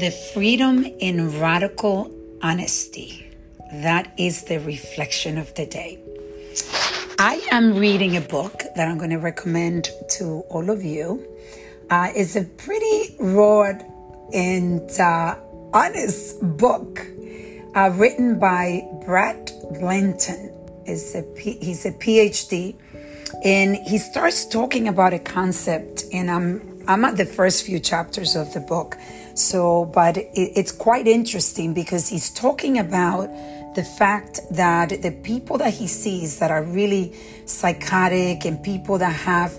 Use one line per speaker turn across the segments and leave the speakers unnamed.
The freedom in radical honesty. That is the reflection of the day. I am reading a book that I'm going to recommend to all of you. Uh, it's a pretty raw and uh, honest book uh, written by Brad Blanton. Is a P- he's a PhD, and he starts talking about a concept, and I'm I'm at the first few chapters of the book. So, but it, it's quite interesting because he's talking about the fact that the people that he sees that are really psychotic and people that have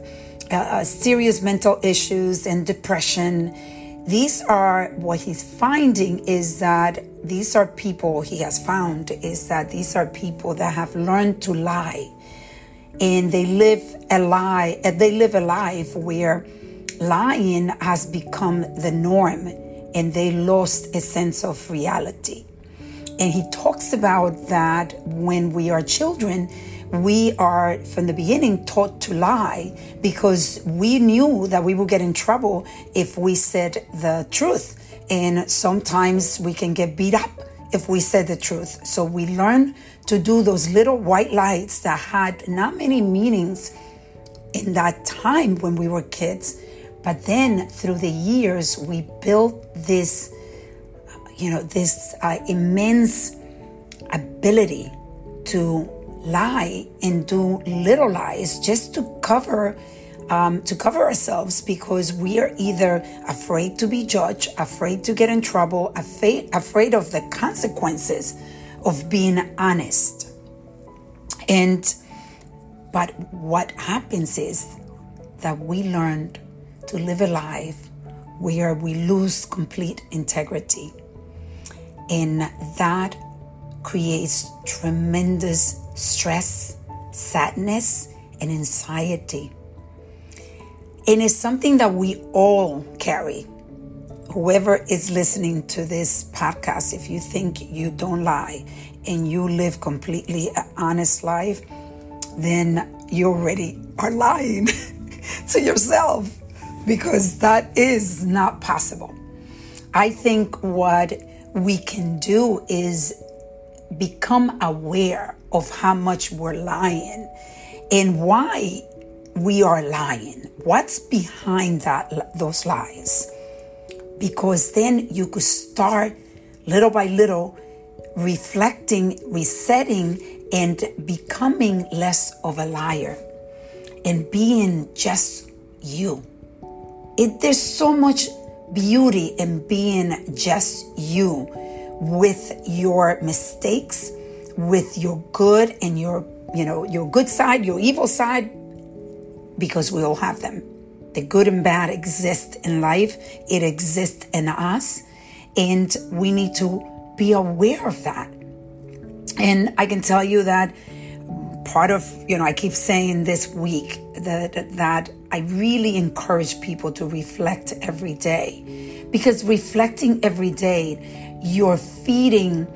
uh, uh serious mental issues and depression, these are what he's finding is that these are people he has found is that these are people that have learned to lie. And they live a lie they live a life where lying has become the norm and they lost a sense of reality. And he talks about that when we are children, we are from the beginning taught to lie because we knew that we would get in trouble if we said the truth. And sometimes we can get beat up if we said the truth. So we learn to do those little white lies that had not many meanings in that time when we were kids but then through the years, we built this, you know, this uh, immense ability to lie and do little lies just to cover um, to cover ourselves because we are either afraid to be judged, afraid to get in trouble, afraid, afraid of the consequences of being honest. And but what happens is that we learned to live a life where we lose complete integrity. And that creates tremendous stress, sadness, and anxiety. And it's something that we all carry. Whoever is listening to this podcast, if you think you don't lie and you live completely an honest life, then you already are lying to yourself because that is not possible. I think what we can do is become aware of how much we're lying and why we are lying. What's behind that those lies? Because then you could start little by little reflecting, resetting and becoming less of a liar and being just you it, there's so much beauty in being just you with your mistakes, with your good and your, you know, your good side, your evil side, because we all have them. The good and bad exist in life. It exists in us. And we need to be aware of that. And I can tell you that part of, you know, I keep saying this week that, that I really encourage people to reflect every day because reflecting every day, you're feeding,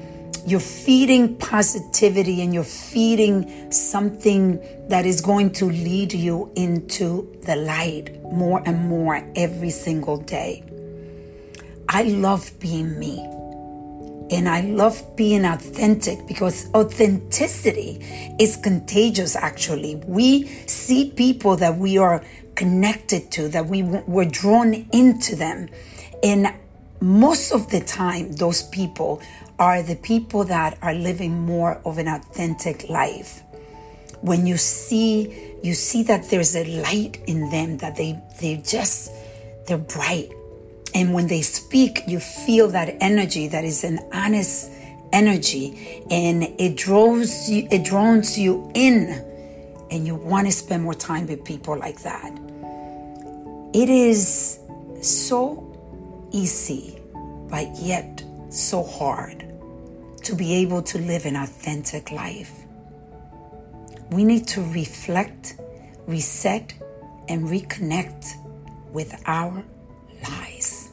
you're feeding positivity and you're feeding something that is going to lead you into the light more and more every single day. I love being me. And I love being authentic because authenticity is contagious, actually. We see people that we are connected to, that we were drawn into them. And most of the time, those people are the people that are living more of an authentic life. When you see, you see that there's a light in them, that they, they just, they're bright and when they speak, you feel that energy that is an honest energy and it draws you, it draws you in and you want to spend more time with people like that. It is so easy, but yet so hard to be able to live an authentic life. We need to reflect, reset, and reconnect with our lies.